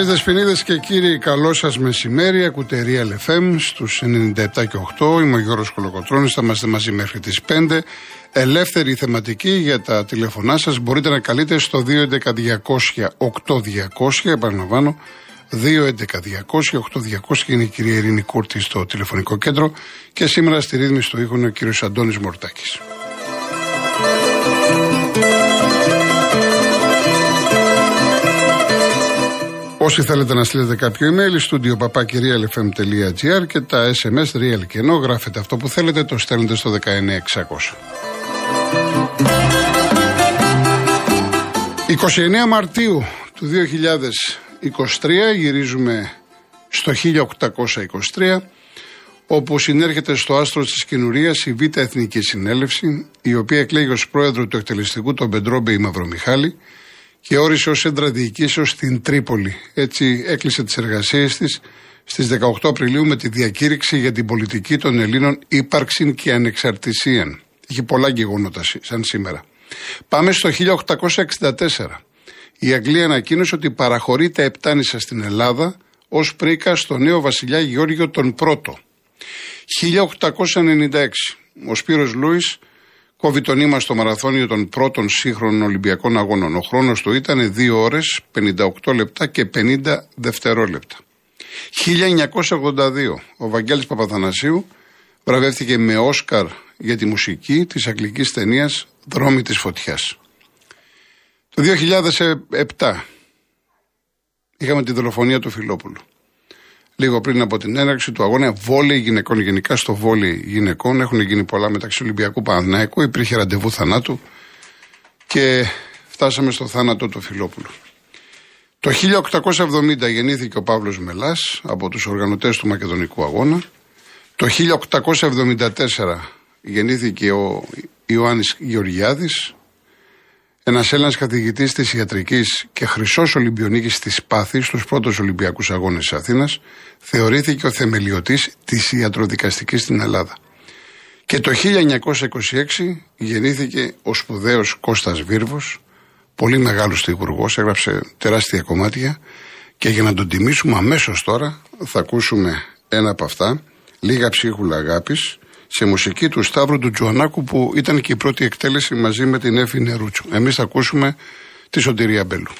Δεσποινίδες και κύριοι, καλό σας μεσημέρι. Ακούτε LFM στους 97 και 8. Είμαι ο Γιώργος Κολοκοτρόνη. Θα είμαστε μαζί μέχρι τις 5. Ελεύθερη θεματική για τα τηλέφωνά σας. Μπορείτε να καλείτε στο 211 200 Επαναλαμβάνω, 211-200-8200 είναι η κυρία Ειρήνη Κούρτη στο τηλεφωνικό κέντρο. Και σήμερα στη ρύθμιση του ήχου είναι ο κύριος Αντώνης Μορτάκης. Όσοι θέλετε να στείλετε κάποιο email, στούντιο papakirialfm.gr και τα SMS real και ενώ γράφετε αυτό που θέλετε, το στέλνετε στο 19600. 29 Μαρτίου του 2023 γυρίζουμε στο 1823 όπου συνέρχεται στο άστρο της κοινουρίας η Β' Εθνική Συνέλευση η οποία εκλέγει ως πρόεδρο του εκτελεστικού τον Πεντρόμπε η Μαυρομιχάλη και όρισε ως έντρα διοικήσεως στην Τρίπολη. Έτσι έκλεισε τις εργασίες της στις 18 Απριλίου με τη διακήρυξη για την πολιτική των Ελλήνων ύπαρξη και ανεξαρτησία. Έχει πολλά γεγονότα σαν σήμερα. Πάμε στο 1864. Η Αγγλία ανακοίνωσε ότι παραχωρεί τα Επτάνησα στην Ελλάδα ως πρίκα στο νέο βασιλιά Γεώργιο τον Πρώτο. 1896. Ο Σπύρος Λούις Κόβει τον ύμα στο μαραθώνιο των πρώτων σύγχρονων Ολυμπιακών Αγώνων. Ο χρόνος του ήταν 2 ώρες 58 λεπτά και 50 δευτερόλεπτα. 1982 ο Βαγγέλης Παπαθανασίου βραβεύτηκε με Όσκαρ για τη μουσική της αγγλικής ταινίας «Δρόμοι της φωτιάς». Το 2007 είχαμε τη δολοφονία του Φιλόπουλου λίγο πριν από την έναρξη του αγώνα βόλεϊ γυναικών. Γενικά στο βόλεϊ γυναικών έχουν γίνει πολλά μεταξύ Ολυμπιακού Παναθηναϊκού. Υπήρχε ραντεβού θανάτου και φτάσαμε στο θάνατο του Φιλόπουλου. Το 1870 γεννήθηκε ο Παύλος Μελάς από τους οργανωτές του Μακεδονικού Αγώνα. Το 1874 γεννήθηκε ο Ιωάννης Γεωργιάδης, ένας Έλληνας καθηγητής της ιατρικής και χρυσός Ολυμπιονίκης της Πάθης στους πρώτους Ολυμπιακούς Αγώνες της Αθήνας, θεωρήθηκε ο θεμελιωτής της ιατροδικαστικής στην Ελλάδα. Και το 1926 γεννήθηκε ο σπουδαίος Κώστας Βίρβος, πολύ μεγάλος τυχουργό, έγραψε τεράστια κομμάτια και για να τον τιμήσουμε αμέσως τώρα θα ακούσουμε ένα από αυτά, λίγα ψίχουλα αγάπης, σε μουσική του Σταύρου του Τζουανάκου που ήταν και η πρώτη εκτέλεση μαζί με την Έφη Νερούτσου. Εμείς θα ακούσουμε τη Σωτηρία Μπέλου.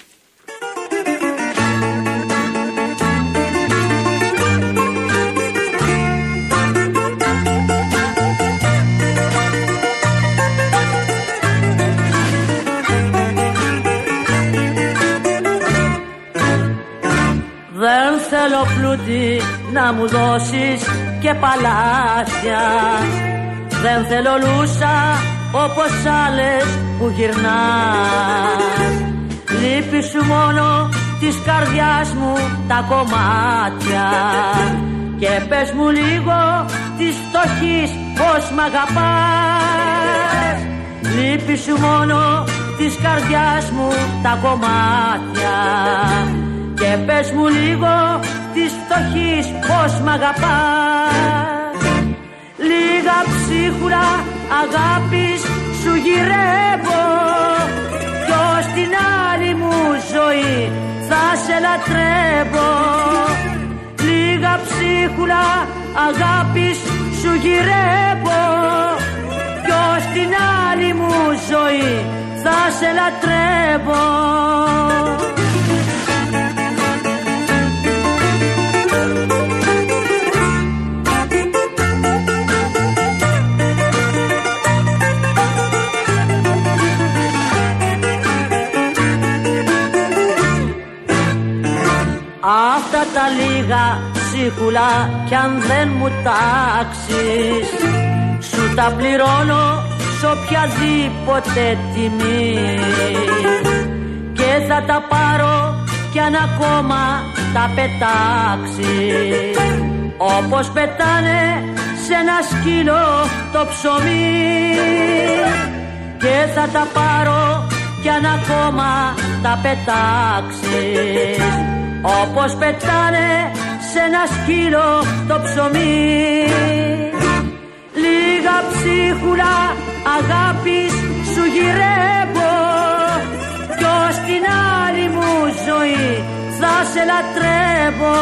Δεν θέλω πλούτη να μου δώσεις και παλάσια Δεν θέλω λούσα όπως άλλες που γυρνάς. Λείπει σου μόνο της καρδιάς μου τα κομμάτια. Και πες μου λίγο της φτωχής πως μ' αγαπάς. Λείπει σου μόνο της καρδιάς μου τα κομμάτια. Και πες μου λίγο της φτωχής πως μ' αγαπάς. Λίγα ψίχουλα αγάπης σου γυρεύω. Κι ως την άλλη μου ζωή θα σε λατρεύω. Λίγα ψίχουλα αγάπης σου γυρεύω. Κι ως την άλλη μου ζωή θα σε λατρεύω τα λίγα ψίχουλα κι αν δεν μου τάξεις. Σου τα πληρώνω σ' οποιαδήποτε τιμή. Και θα τα πάρω κι αν ακόμα τα πετάξεις. Όπως πετάνε σε ένα σκύλο το ψωμί. Και θα τα πάρω κι αν ακόμα τα πετάξεις όπως πετάνε σε ένα σκύλο το ψωμί. Λίγα ψίχουλα αγάπης σου γυρεύω. Κι ως την άλλη μου ζωή θα σε λατρεύω.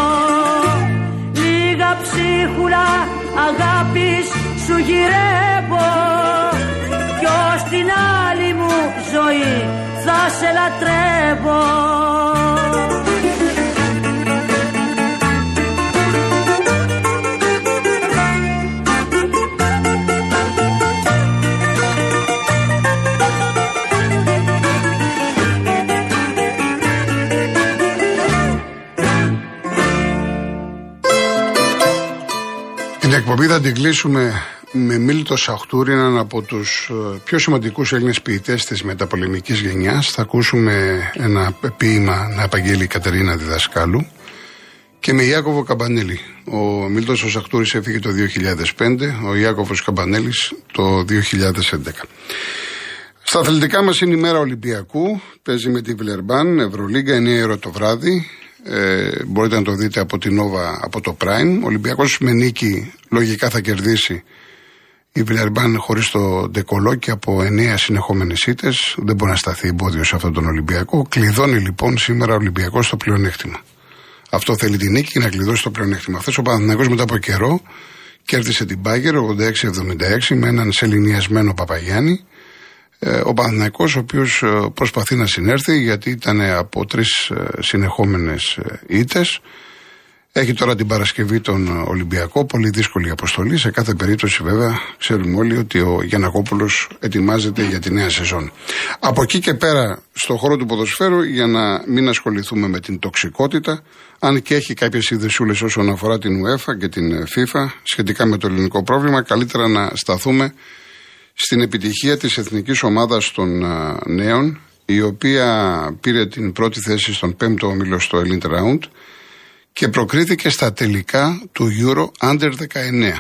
Λίγα ψίχουλα αγάπης σου γυρεύω. Κι ως την άλλη μου ζωή θα σε λατρεύω εκπομπή θα την κλείσουμε με Μίλτο Σαχτούρη, έναν από τους ε, πιο σημαντικούς Έλληνες ποιητές της μεταπολεμικής γενιάς. Θα ακούσουμε ένα ποίημα να απαγγείλει η Κατερίνα Διδασκάλου. Και με Ιάκωβο Καμπανέλη. Ο Μίλτος Σαχτούρης έφυγε το 2005, ο Ιάκωβος Καμπανέλης το 2011. Στα αθλητικά μας είναι η μέρα Ολυμπιακού. Παίζει με τη Βιλερμπάν, Ευρωλίγκα, 9 ώρα το βράδυ. Ε, μπορείτε να το δείτε από την Nova, από το Prime. Ο Ολυμπιακός με νίκη λογικά θα κερδίσει η Βιλερμπάν χωρίς το ντεκολό και από εννέα συνεχόμενες ήττες. Δεν μπορεί να σταθεί εμπόδιο σε αυτόν τον Ολυμπιακό. Κλειδώνει λοιπόν σήμερα ο Ολυμπιακός στο πλεονέκτημα. Αυτό θέλει την νίκη και να κλειδώσει το πλεονέκτημα. Χθες ο Παναθηναϊκός μετά από καιρό κέρδισε την Πάγκερ 86-76 με έναν σεληνιασμένο Παπαγιάννη. Ε, ο Παναθηναϊκός ο οποίος ε, προσπαθεί να συνέρθει γιατί ήταν από τρεις ε, συνεχόμενες ήττες. Έχει τώρα την Παρασκευή τον Ολυμπιακό, πολύ δύσκολη αποστολή. Σε κάθε περίπτωση βέβαια ξέρουμε όλοι ότι ο Γιανακόπουλος ετοιμάζεται για τη νέα σεζόν. Από εκεί και πέρα στο χώρο του ποδοσφαίρου για να μην ασχοληθούμε με την τοξικότητα, αν και έχει κάποιες ιδεσούλες όσον αφορά την UEFA και την FIFA σχετικά με το ελληνικό πρόβλημα, καλύτερα να σταθούμε στην επιτυχία της εθνικής ομάδας των νέων, η οποία πήρε την πρώτη θέση στον πέμπτο όμιλο στο Elite Round και προκρίθηκε στα τελικά του Euro Under 19.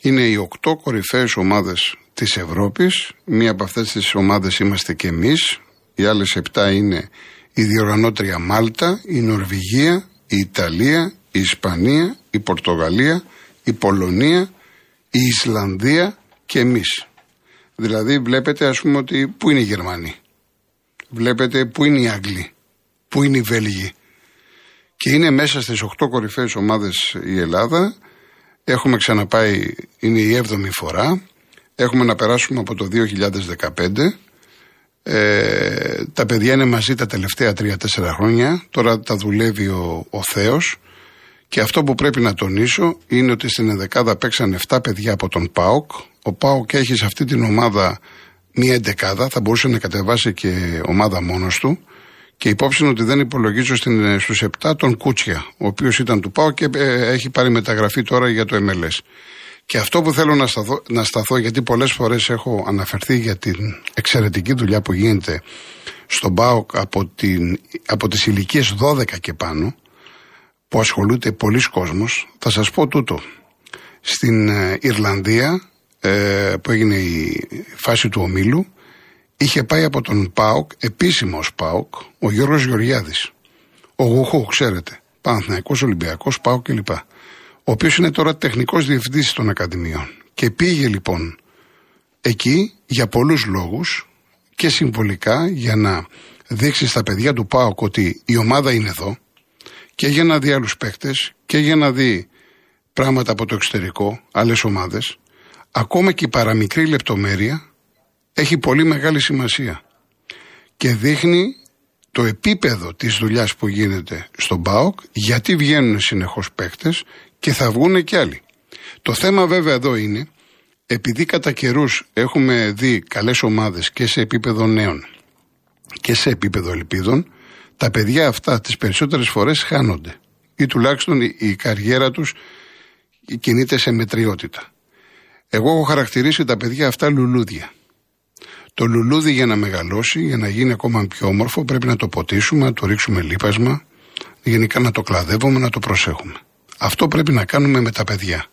Είναι οι οκτώ κορυφαίες ομάδες της Ευρώπης, μία από αυτές τις ομάδες είμαστε και εμείς, οι άλλες επτά είναι η διοργανώτρια Μάλτα, η Νορβηγία, η Ιταλία, η Ισπανία, η Πορτογαλία, η Πολωνία, η Ισλανδία και εμείς. Δηλαδή βλέπετε ας πούμε ότι πού είναι οι Γερμανοί. Βλέπετε πού είναι οι Άγγλοι. Πού είναι οι Βέλγοι. Και είναι μέσα στις 8 κορυφαίες ομάδες η Ελλάδα. Έχουμε ξαναπάει, είναι η 7η φορά. Έχουμε να περάσουμε από το 2015. Ε, τα παιδιά είναι μαζί τα τελευταία 3-4 χρόνια. Τώρα τα δουλεύει ο, ο Θέος. Και αυτό που πρέπει να τονίσω είναι ότι στην ενδεκάδα παίξαν 7 παιδιά από τον ΠΑΟΚ. Ο ΠΑΟΚ έχει σε αυτή την ομάδα μία εντεκάδα, θα μπορούσε να κατεβάσει και ομάδα μόνος του. Και υπόψη ότι δεν υπολογίζω στους 7 τον Κούτσια, ο οποίος ήταν του ΠΑΟΚ και ε, έχει πάρει μεταγραφή τώρα για το MLS. Και αυτό που θέλω να σταθώ, να σταθώ γιατί πολλές φορές έχω αναφερθεί για την εξαιρετική δουλειά που γίνεται στον ΠΑΟΚ από, την, από τις ηλικίες 12 και πάνω, που ασχολούνται πολλοί κόσμος, θα σας πω τούτο. Στην ε, Ιρλανδία, ε, που έγινε η φάση του ομίλου, είχε πάει από τον ΠΑΟΚ, επίσημος ΠΑΟΚ, ο Γιώργος Γεωργιάδης. Ο Γουχού, ξέρετε, Παναθηναϊκός Ολυμπιακός, ΠΑΟΚ κλπ. Ο οποίος είναι τώρα τεχνικός διευθυντής των Ακαδημιών. Και πήγε λοιπόν εκεί για πολλούς λόγους και συμβολικά για να δείξει στα παιδιά του ΠΑΟΚ ότι η ομάδα είναι εδώ, και για να δει άλλους παίκτες και για να δει πράγματα από το εξωτερικό, άλλες ομάδες, ακόμα και η παραμικρή λεπτομέρεια έχει πολύ μεγάλη σημασία. Και δείχνει το επίπεδο της δουλειάς που γίνεται στον ΠΑΟΚ, γιατί βγαίνουν συνεχώς παίκτες και θα βγουν και άλλοι. Το θέμα βέβαια εδώ είναι, επειδή κατά καιρούς έχουμε δει καλές ομάδες και σε επίπεδο νέων και σε επίπεδο ελπίδων, τα παιδιά αυτά τις περισσότερες φορές χάνονται ή τουλάχιστον η, καριέρα τους κινείται σε μετριότητα. Εγώ έχω χαρακτηρίσει τα παιδιά αυτά λουλούδια. Το λουλούδι για να μεγαλώσει, για να γίνει ακόμα πιο όμορφο, πρέπει να το ποτίσουμε, να το ρίξουμε λίπασμα, γενικά να το κλαδεύουμε, να το προσέχουμε. Αυτό πρέπει να κάνουμε με τα παιδιά.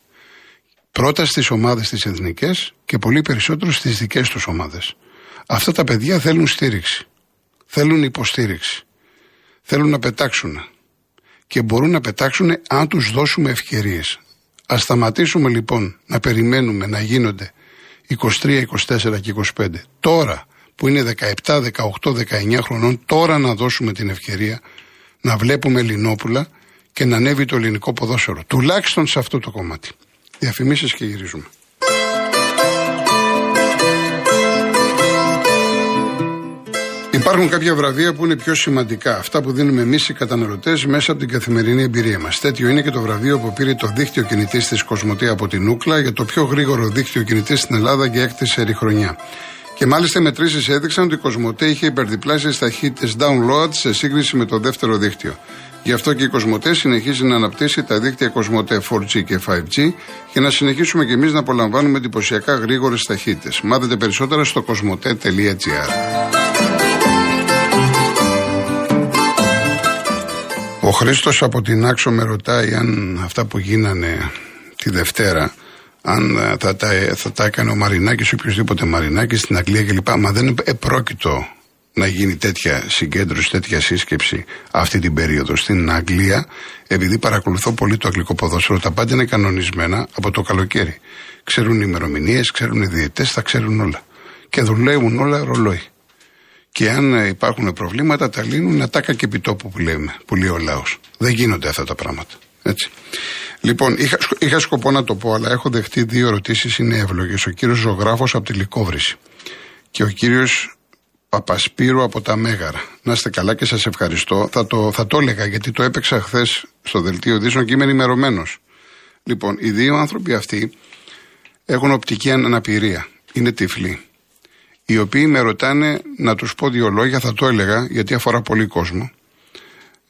Πρώτα στις ομάδες τις εθνικές και πολύ περισσότερο στις δικές τους ομάδες. Αυτά τα παιδιά θέλουν στήριξη. Θέλουν υποστήριξη θέλουν να πετάξουν. Και μπορούν να πετάξουν αν τους δώσουμε ευκαιρίες. Ας σταματήσουμε λοιπόν να περιμένουμε να γίνονται 23, 24 και 25. Τώρα που είναι 17, 18, 19 χρονών, τώρα να δώσουμε την ευκαιρία να βλέπουμε Ελληνόπουλα και να ανέβει το ελληνικό ποδόσφαιρο. Τουλάχιστον σε αυτό το κομμάτι. Διαφημίσεις και γυρίζουμε. Υπάρχουν κάποια βραβεία που είναι πιο σημαντικά. Αυτά που δίνουμε εμείς οι καταναλωτές μέσα από την καθημερινή εμπειρία μας. Τέτοιο είναι και το βραβείο που πήρε το δίκτυο κινητής της Κοσμοτέ από την Ούκλα για το πιο γρήγορο δίκτυο κινητής στην Ελλάδα για έκτη σερή χρονιά. Και μάλιστα οι μετρήσεις έδειξαν ότι η Κοσμοτέ είχε υπερδιπλάσιε ταχύτητε download σε σύγκριση με το δεύτερο δίκτυο. Γι' αυτό και η Κοσμοτέ συνεχίζει να αναπτύσσει τα δίκτυα Κοσμοτέ 4G και 5G και να συνεχίσουμε και εμείς να απολαμβάνουμε εντυπωσιακά γρήγορες ταχύτητε. Μάθετε περισσότερα στο κοσμοτέ.gr. Ο Χρήστος από την Άξο με ρωτάει αν αυτά που γίνανε τη Δευτέρα, αν ε, θα τα, θα τα έκανε ο Μαρινάκης ή οποιοδήποτε Μαρινάκης στην Αγγλία κλπ. Μα δεν είναι επρόκειτο να γίνει τέτοια συγκέντρωση, τέτοια σύσκεψη αυτή την περίοδο στην Αγγλία, επειδή παρακολουθώ πολύ το αγγλικό ποδόσφαιρο. Τα πάντα είναι κανονισμένα από το καλοκαίρι. Ξέρουν οι ημερομηνίες, ξέρουν οι διαιτές, θα ξέρουν όλα. Και δουλεύουν όλα ρολόι. Και αν υπάρχουν προβλήματα, τα λύνουν ατάκα και επιτόπου που λέμε, που λέει ο λαός. Δεν γίνονται αυτά τα πράγματα. Έτσι. Λοιπόν, είχα, είχα σκοπό να το πω, αλλά έχω δεχτεί δύο ερωτήσεις, είναι εύλογες. Ο κύριος Ζωγράφος από τη Λικόβρηση και ο κύριος Παπασπύρου από τα Μέγαρα. Να είστε καλά και σας ευχαριστώ. Θα το, θα το έλεγα γιατί το έπαιξα χθες στο δελτίο Δήσων και είμαι ενημερωμένος. Λοιπόν, οι δύο άνθρωποι αυτοί έχουν οπτική αναπηρία. Είναι τυφλοί οι οποίοι με ρωτάνε να τους πω δύο λόγια, θα το έλεγα γιατί αφορά πολύ κόσμο,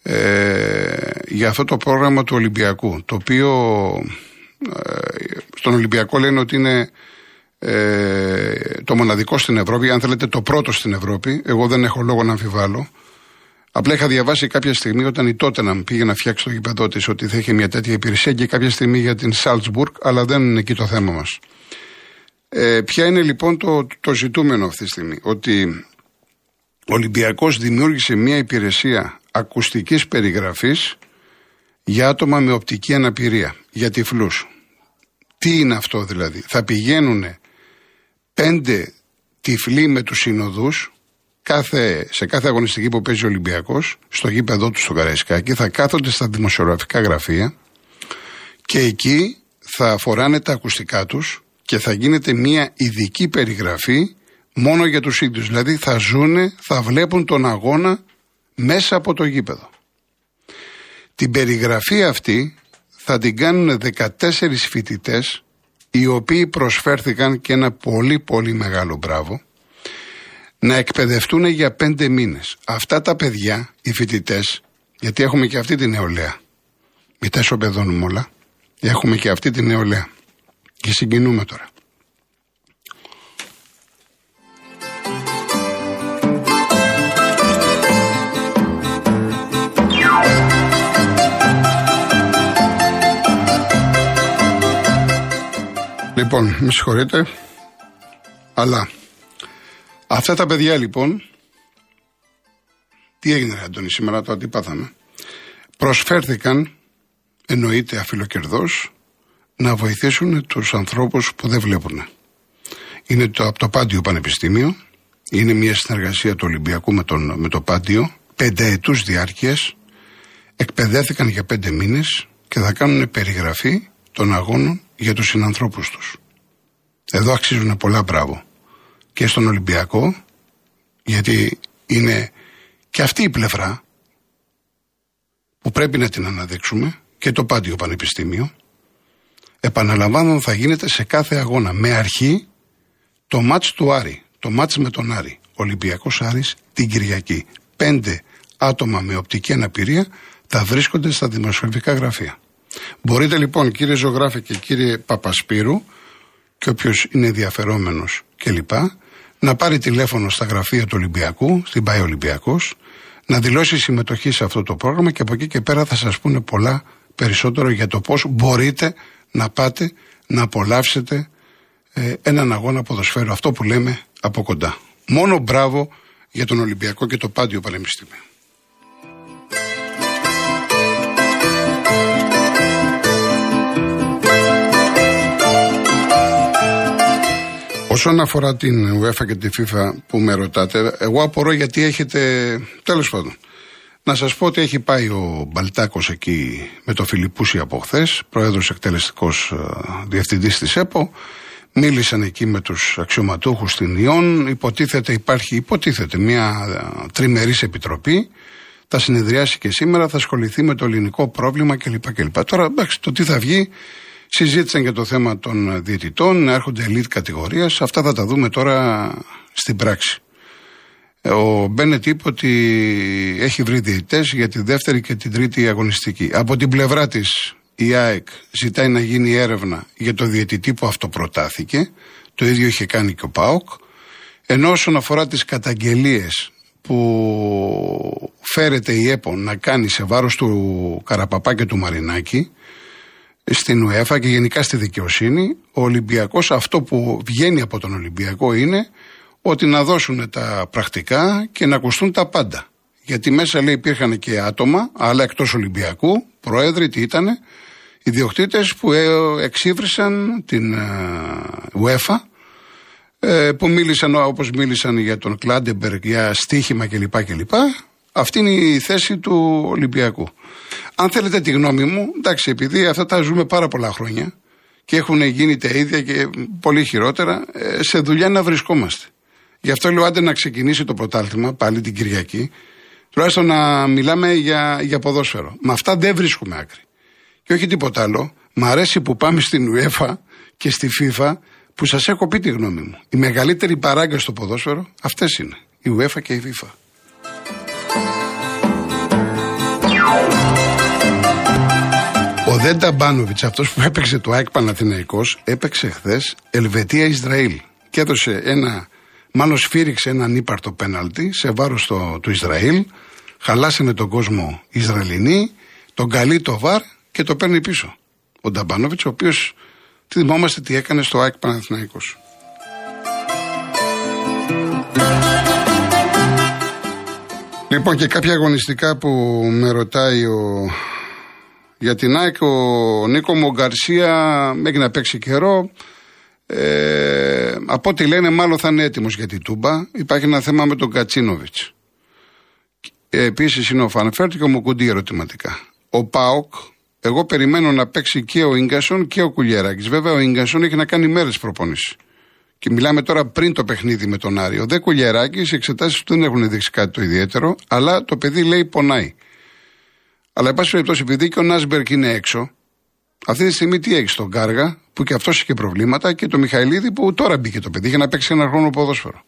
ε, για αυτό το πρόγραμμα του Ολυμπιακού, το οποίο ε, στον Ολυμπιακό λένε ότι είναι ε, το μοναδικό στην Ευρώπη, αν θέλετε το πρώτο στην Ευρώπη, εγώ δεν έχω λόγο να αμφιβάλλω. Απλά είχα διαβάσει κάποια στιγμή όταν η τότε να πήγε να φτιάξει το γήπεδό της ότι θα είχε μια τέτοια υπηρεσία και κάποια στιγμή για την Σάλτσμπουργκ, αλλά δεν είναι εκεί το θέμα μας. Ε, ποια είναι λοιπόν το, το ζητούμενο αυτή τη στιγμή; Ότι ο Ολυμπιακός δημιούργησε μια υπηρεσία ακουστικής περιγραφής για άτομα με οπτική αναπηρία, για τυφλούς. Τι είναι αυτό δηλαδή; Θα πηγαίνουν πέντε τυφλοί με τους συνοδούς κάθε, σε κάθε αγωνιστική που παίζει ο Ολυμπιακός, στο γήπεδό του στο Καραϊσκάκι, θα κάθονται στα δημοσιογραφικά γραφεία και εκεί θα φοράνε τα ακουστικά τους και θα γίνεται μια ειδική περιγραφή μόνο για τους ίδιους. Δηλαδή θα ζούνε, θα βλέπουν τον αγώνα μέσα από το γήπεδο. Την περιγραφή αυτή θα την κάνουν 14 φοιτητές οι οποίοι προσφέρθηκαν και ένα πολύ πολύ μεγάλο μπράβο να εκπαιδευτούν για πέντε μήνες. Αυτά τα παιδιά, οι φοιτητές, γιατί έχουμε και αυτή την νεολαία, μην τα ισοπεδώνουμε όλα, έχουμε και αυτή την νεολαία. Και συγκινούμε τώρα. Λοιπόν, με συγχωρείτε, αλλά αυτά τα παιδιά λοιπόν, τι έγινε Αντώνη σήμερα, το αντιπάθαμε, προσφέρθηκαν, εννοείται αφιλοκερδός, να βοηθήσουν τους ανθρώπους που δεν βλέπουν. Είναι το, από το Πάντιο Πανεπιστήμιο, είναι μια συνεργασία του Ολυμπιακού με, τον, με το Πάντιο, πενταετούς διάρκειας, εκπαιδεύτηκαν για πέντε μήνες και θα κάνουν περιγραφή των αγώνων για τους συνανθρώπους τους. Εδώ αξίζουν πολλά μπράβο. Και στον Ολυμπιακό, γιατί είναι και αυτή η πλευρά που πρέπει να την αναδείξουμε και το Πάντιο Πανεπιστήμιο επαναλαμβάνω θα γίνεται σε κάθε αγώνα. Με αρχή το μάτς του Άρη, το μάτς με τον Άρη. Ολυμπιακός Άρης την Κυριακή. Πέντε άτομα με οπτική αναπηρία θα βρίσκονται στα δημοσιογραφικά γραφεία. Μπορείτε λοιπόν κύριε Ζωγράφη και κύριε Παπασπύρου και όποιος είναι ενδιαφερόμενος κλπ. να πάρει τηλέφωνο στα γραφεία του Ολυμπιακού, στην ΠΑΕ Ολυμπιακός, να δηλώσει συμμετοχή σε αυτό το πρόγραμμα και από εκεί και πέρα θα σας πούνε πολλά περισσότερο για το πώς μπορείτε να πάτε να απολαύσετε ε, έναν αγώνα ποδοσφαίρου, αυτό που λέμε από κοντά. Μόνο μπράβο για τον Ολυμπιακό και το Πάντιο Πανεπιστήμιο. Όσον αφορά την UEFA και τη FIFA που με ρωτάτε, εγώ απορώ γιατί έχετε. Τέλος πάντων. Να σας πω ότι έχει πάει ο Μπαλτάκος εκεί με το Φιλιππούσι από χθες, πρόεδρος εκτελεστικός ε, διευθυντής της ΕΠΟ. Μίλησαν εκεί με τους αξιωματούχους στην Ιόν. Υποτίθεται υπάρχει, υποτίθεται μια ε, τριμερής επιτροπή. Θα συνεδριάσει και σήμερα, θα ασχοληθεί με το ελληνικό πρόβλημα κλπ. κλπ. Τώρα, εντάξει, το τι θα βγει, συζήτησαν και το θέμα των διαιτητών, έρχονται elite κατηγορία. Αυτά θα τα δούμε τώρα στην πράξη. Ο Μπένετ είπε ότι έχει βρει διαιτητές για τη δεύτερη και την τρίτη αγωνιστική. Από την πλευρά της, η ΑΕΚ ζητάει να γίνει έρευνα για το διαιτητή που αυτοπροτάθηκε. Το ίδιο είχε κάνει και ο ΠΑΟΚ. Ενώ όσον αφορά τις καταγγελίες που φέρεται η ΕΠΟ να κάνει σε βάρος του Καραπαπά και του Μαρινάκη στην ΟΕΦΑ και γενικά στη δικαιοσύνη, ο Ολυμπιακός αυτό που βγαίνει από τον Ολυμπιακό είναι ότι να δώσουν τα πρακτικά και να ακουστούν τα πάντα. Γιατί μέσα λέει υπήρχαν και άτομα, αλλά εκτός Ολυμπιακού, πρόεδροι, τι ήταν, ιδιοκτήτες που ε, εξήβρισαν την ε, UEFA, ε, που μίλησαν όπως μίλησαν για τον Κλάντεμπεργκ για στοίχημα κλπ. κλπ. Αυτή είναι η θέση του Ολυμπιακού. Αν θέλετε τη γνώμη μου, εντάξει, επειδή αυτά τα ζούμε πάρα πολλά χρόνια και έχουν γίνει τα ίδια και πολύ χειρότερα, σε δουλειά να βρισκόμαστε. Γι' αυτό λέω άντε να ξεκινήσει το πρωτάθλημα πάλι την Κυριακή, τουλάχιστον να μιλάμε για, για ποδόσφαιρο. Με αυτά δεν βρίσκουμε άκρη. Και όχι τίποτα άλλο. Μ' αρέσει που πάμε στην UEFA και στη FIFA που σας έχω πει τη γνώμη μου. Οι μεγαλύτεροι παράγκα στο ποδόσφαιρο αυτές είναι. Η UEFA και η FIFA. Ο Δέντα Μπάνοβιτς, αυτός που έπαιξε το ΑΕΚ Παναθηναϊκός, έπαιξε χθες Ελβετία-Ισραήλ και έδωσε ένα Μάλλον σφύριξε έναν ύπαρτο πέναλτι σε βάρος του Ισραήλ. Χαλάσανε τον κόσμο Ισραηλινοί, τον καλεί το βαρ και το παίρνει πίσω. Ο Νταμπάνοβιτς, ο οποίος θυμόμαστε τι έκανε στο ΑΕΚ Παναθηναϊκός. Λοιπόν και κάποια αγωνιστικά που με ρωτάει ο... για την ΑΕΚ ο Νίκο Μογκαρσία μέχρι να παίξει καιρό ε, από ό,τι λένε, μάλλον θα είναι έτοιμος για την Τούμπα. Υπάρχει ένα θέμα με τον Κατσίνοβιτς. Ε, Επίσης είναι ο Φανφέρτ και ο Μουκουντή ερωτηματικά. Ο Πάοκ, εγώ περιμένω να παίξει και ο γκασον και ο Κουλιεράκη. Βέβαια, ο γκασον έχει να κάνει μέρε προπόνηση. Και μιλάμε τώρα πριν το παιχνίδι με τον Άριο. Δε Κουλιεράκη, οι εξετάσεις του δεν έχουν δείξει κάτι το ιδιαίτερο, αλλά το παιδί λέει πονάει. Αλλά, εν πάση περιπτώσει, επειδή και ο Νάσμπερκ είναι έξω, αυτή τη στιγμή τι έχει στον Κάργα, που και αυτός είχε προβλήματα, και το Μιχαηλίδη που τώρα μπήκε το παιδί για να παίξει ένα χρόνο ποδόσφαιρο.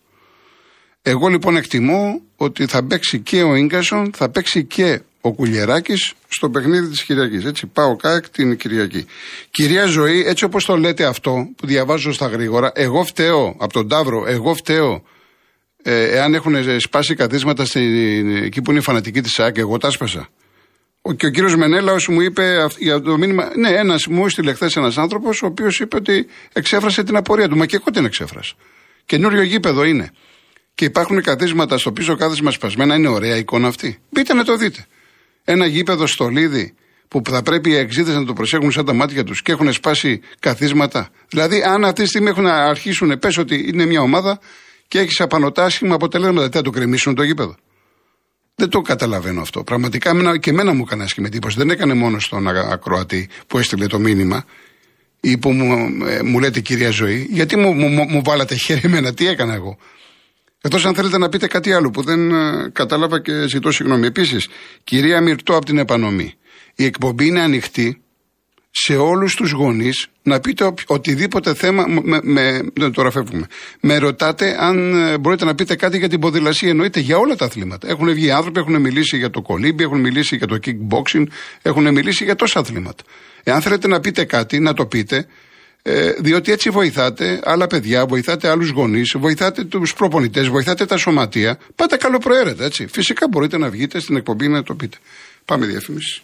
Εγώ λοιπόν εκτιμώ ότι θα παίξει και ο γκασον, θα παίξει και ο Κουλιεράκης στο παιχνίδι της Κυριακής. Έτσι, πάω ΚΑΕΚ την Κυριακή. Κυρία Ζωή, έτσι όπως το λέτε αυτό που διαβάζω στα γρήγορα, εγώ φταίω από τον Ταύρο, εγώ φταίω ε, εάν έχουν σπάσει καθίσματα εκεί που είναι η φανατική της ΣΑΚ, εγώ τα σπάσα. Και ο κύριος Μενέλα μου είπε για το μήνυμα. Ναι, ένα μου έστειλε χθες ένας άνθρωπος ο οποίος είπε ότι εξέφρασε την απορία του. Μα και εγώ την εξέφρασα. Καινούριο γήπεδο είναι. Και υπάρχουν καθίσματα στο πίσω κάθισμα σπασμένα. Είναι ωραία εικόνα αυτή. Μπείτε να το δείτε. Ένα γήπεδο στο Λίδι που θα πρέπει οι εξήτε να το προσέχουν σαν τα μάτια τους και έχουν σπάσει καθίσματα. Δηλαδή, αν αυτή τη στιγμή έχουν να αρχίσουν, πες ότι είναι μια ομάδα και έχεις απανοτά άσχημα αποτελέσματα, τι θα το κρεμίσουν το γήπεδο; Δεν το καταλαβαίνω αυτό. Πραγματικά και εμένα μου έκανε άσχημη εντύπωση. Δεν έκανε μόνο στον ακροατή που έστειλε το μήνυμα ή που μου, ε, μου λέτε κυρία Ζωή, γιατί μου, μου, μου βάλατε χέρι εμένα, τι έκανα εγώ; Εκτός αν θέλετε να πείτε κάτι άλλο που δεν ε, κατάλαβα και ζητώ συγγνώμη. Επίσης, κυρία Μυρτώ από την Επανομή, η εκπομπή είναι ανοιχτή σε όλους τους γονείς να πείτε οτιδήποτε θέμα. Με, με, δεν τώρα φεύγουμε. Με ρωτάτε αν ε, μπορείτε να πείτε κάτι για την ποδηλασία. Εννοείται για όλα τα αθλήματα. Έχουν βγει άνθρωποι, έχουν μιλήσει για το κολύμπι, έχουν μιλήσει για το kickboxing, έχουν μιλήσει για τόσα αθλήματα. Εάν θέλετε να πείτε κάτι, να το πείτε. Ε, διότι έτσι βοηθάτε άλλα παιδιά, βοηθάτε άλλους γονείς, βοηθάτε τους προπονητές, βοηθάτε τα σωματεία. Πάτε καλοπροαίρετα, έτσι. Φυσικά μπορείτε να βγείτε στην εκπομπή να το πείτε. Πάμε διαφήμιση.